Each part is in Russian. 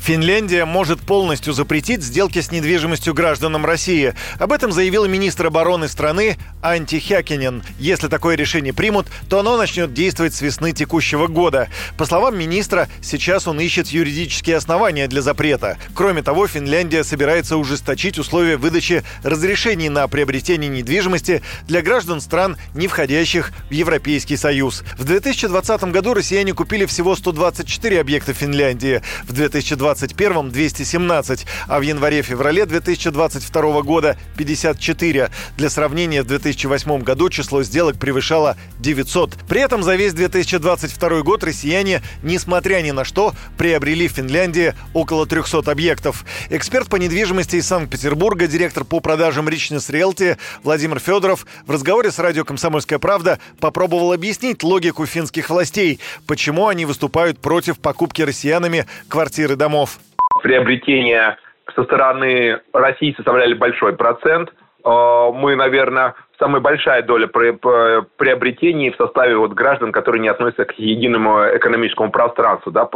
Финляндия может полностью запретить сделки с недвижимостью гражданам России. Об этом заявил министр обороны страны Анти Хякинен. Если такое решение примут, то оно начнет действовать с весны текущего года. По словам министра, сейчас он ищет юридические основания для запрета. Кроме того, Финляндия собирается ужесточить условия выдачи разрешений на приобретение недвижимости для граждан стран, не входящих в Европейский Союз. В 2020 году россияне купили всего 124 объекта Финляндии. В 2020 2021 217, а в январе-феврале 2022 года 54. Для сравнения, в 2008 году число сделок превышало 900. При этом за весь 2022 год россияне, несмотря ни на что, приобрели в Финляндии около 300 объектов. Эксперт по недвижимости из Санкт-Петербурга, директор по продажам Richness Realty Владимир Федоров в разговоре с радио «Комсомольская правда» попробовал объяснить логику финских властей, почему они выступают против покупки россиянами квартиры домов приобретения со стороны России составляли большой процент. Э, мы, наверное, самая большая доля приобретений в составе вот граждан, которые не относятся к единому экономическому пространству, да,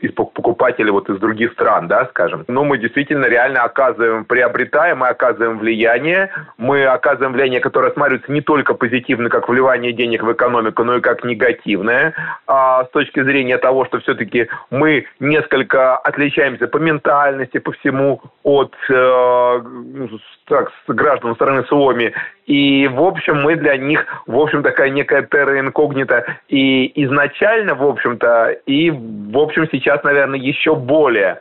из покупателей вот из других стран, да, скажем. Но мы действительно реально оказываем, приобретаем, мы оказываем влияние, мы оказываем влияние, которое рассматривается не только позитивно, как вливание денег в экономику, но и как негативное, а с точки зрения того, что все-таки мы несколько отличаемся по ментальности, по всему от э, ну, так, граждан страны Суоми и, в общем, мы для них, в общем, такая некая терра инкогнита и изначально, в общем-то, и, в общем, сейчас, наверное, еще более.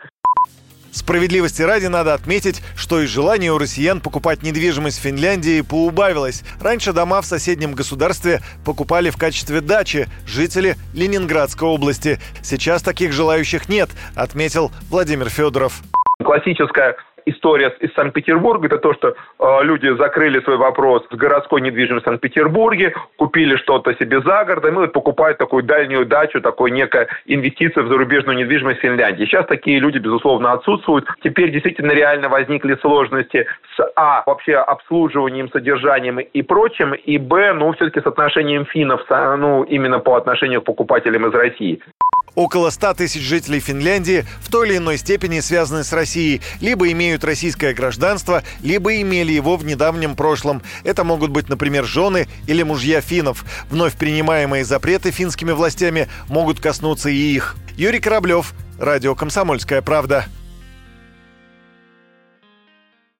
Справедливости ради надо отметить, что и желание у россиян покупать недвижимость в Финляндии поубавилось. Раньше дома в соседнем государстве покупали в качестве дачи жители Ленинградской области. Сейчас таких желающих нет, отметил Владимир Федоров. Классическая история из Санкт-Петербурга, это то, что э, люди закрыли свой вопрос с городской недвижимостью в Санкт-Петербурге, купили что-то себе за городом и покупают такую дальнюю дачу, такой некая инвестиция в зарубежную недвижимость в Финляндии. Сейчас такие люди, безусловно, отсутствуют. Теперь действительно реально возникли сложности с, а, вообще обслуживанием, содержанием и прочим, и, б, ну, все-таки с отношением финнов, ну, именно по отношению к покупателям из России. Около 100 тысяч жителей Финляндии в той или иной степени связаны с Россией, либо имеют российское гражданство, либо имели его в недавнем прошлом. Это могут быть, например, жены или мужья финнов. Вновь принимаемые запреты финскими властями могут коснуться и их. Юрий Кораблев, Радио «Комсомольская правда».